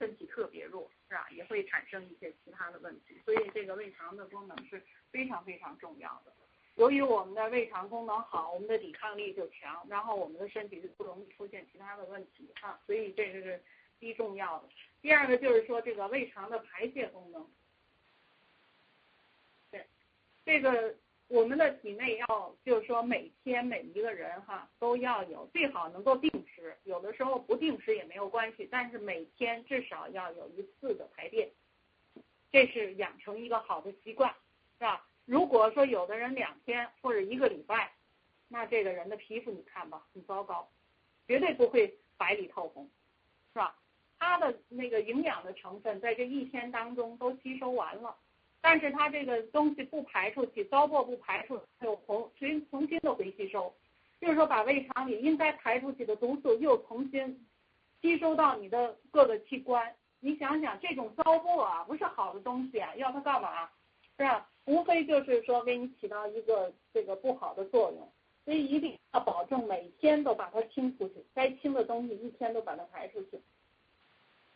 身体特别弱，是吧？也会产生一些其他的问题。所以这个胃肠的功能是非常非常重要的。由于我们的胃肠功能好，我们的抵抗力就强，然后我们的身体就不容易出现其他的问题啊。所以这个是第一重要的。第二个就是说这个胃肠的排泄功能。对，这个。我们的体内要就是说每天每一个人哈都要有最好能够定时，有的时候不定时也没有关系，但是每天至少要有一次的排便，这是养成一个好的习惯，是吧？如果说有的人两天或者一个礼拜，那这个人的皮肤你看吧很糟糕，绝对不会白里透红，是吧？他的那个营养的成分在这一天当中都吸收完了。但是它这个东西不排出去，糟粕不排出，又重重重新的回吸收，就是说把胃肠里应该排出去的毒素又重新吸收到你的各个器官。你想想，这种糟粕啊，不是好的东西啊，要它干嘛？是吧？无非就是说给你起到一个这个不好的作用，所以一定要保证每天都把它清出去，该清的东西一天都把它排出去。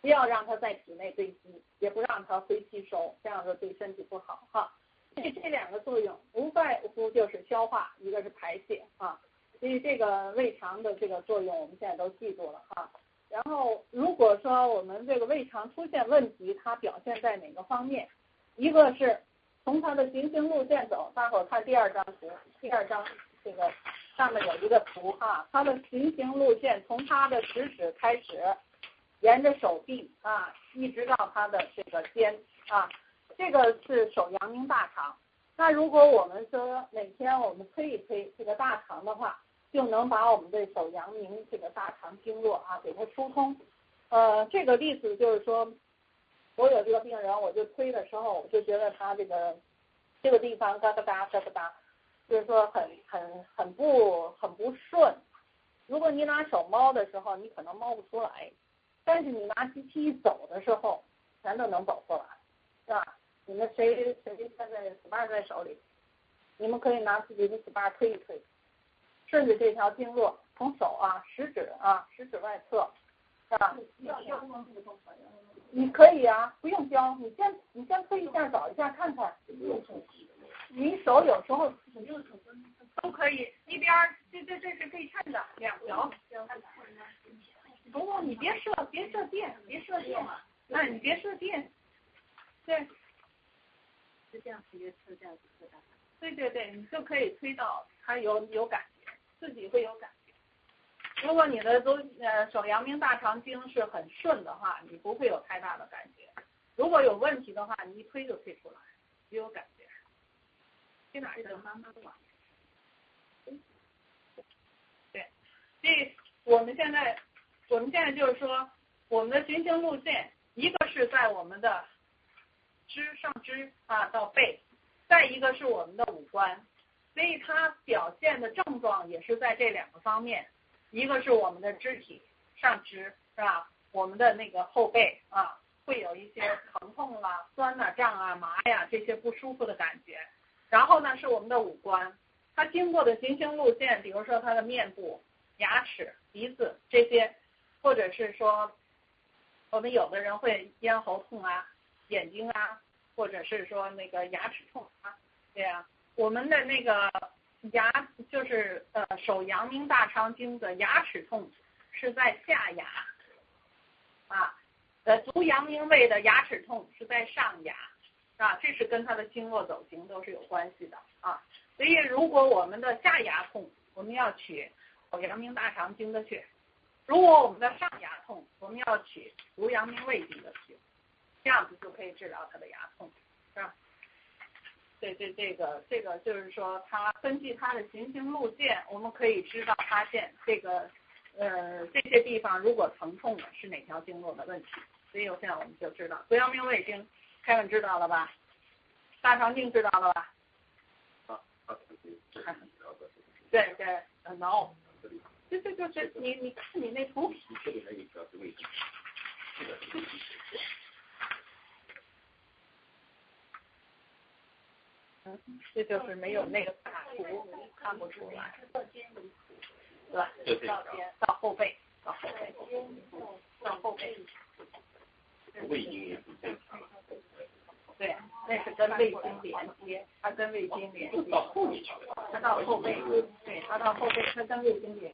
不要让它在体内堆积，也不让它回吸收，这样子对身体不好哈。这这两个作用无外乎就是消化，一个是排泄啊。所以这个胃肠的这个作用，我们现在都记住了哈。然后如果说我们这个胃肠出现问题，它表现在哪个方面？一个是从它的行星路线走，大伙看第二张图，第二张这个上面有一个图哈，它的行星路线从它的食指开始。沿着手臂啊，一直到他的这个肩啊，这个是手阳明大肠。那如果我们说哪天我们推一推这个大肠的话，就能把我们的手阳明这个大肠经络啊给它疏通。呃，这个例子就是说，我有这个病人，我就推的时候，我就觉得他这个这个地方嘎嘎哒嘎嘎哒，就是说很很很不很不顺。如果你拿手摸的时候，你可能摸不出来。但是你拿机器一走的时候，全都能走出来，是吧？你们谁谁现在 SPA 在手里，你们可以拿自己的 SPA 推一推，顺着这条经络，从手啊、食指啊、食指外侧，是吧？你可以啊，不用教，你先你先推一下，找一下看看。你手有时候都可以，一边这这这是对称的，两条。不，你别设，别设电，别设电，哎，你别设电，对，是这样直接推这样子推的。对对对，你就可以推到它有有感觉，自己会有感觉。如果你的都呃手阳明大肠经是很顺的话，你不会有太大的感觉。如果有问题的话，你一推就推出来，就有感觉。去哪去了？慢慢往。对，这我们现在。我们现在就是说，我们的行星路线，一个是在我们的肢上肢啊到背，再一个是我们的五官，所以它表现的症状也是在这两个方面，一个是我们的肢体上肢是吧？我们的那个后背啊会有一些疼痛啦、酸呐、胀啊、麻呀这些不舒服的感觉，然后呢是我们的五官，它经过的行星路线，比如说它的面部、牙齿、鼻子这些。或者是说，我们有的人会咽喉痛啊，眼睛啊，或者是说那个牙齿痛啊，对呀，我们的那个牙就是呃手阳明大肠经的牙齿痛是在下牙，啊，呃足阳明胃的牙齿痛是在上牙，啊，这是跟它的经络走形都是有关系的啊，所以如果我们的下牙痛，我们要取手阳明大肠经的血。如果我们的上牙痛，我们要取足阳明胃经的穴，这样子就可以治疗他的牙痛，是吧？对对，这个这个就是说，它根据它的行星路线，我们可以知道发现这个呃这些地方如果疼痛的是哪条经络的问题。所以现在我们就知道足阳明胃经，凯文知道了吧？大肠经知道了吧？啊，对对，no。就是你你看你那图，这里还有个位置，这个嗯，这就是。没有那个大图，看不出来，对吧？到肩到后背，到后背，到后背，胃经也是。正常。对，那是。跟胃经连接，它跟胃经连接。到后面去了。它到后背，对，它到后背，它跟胃经连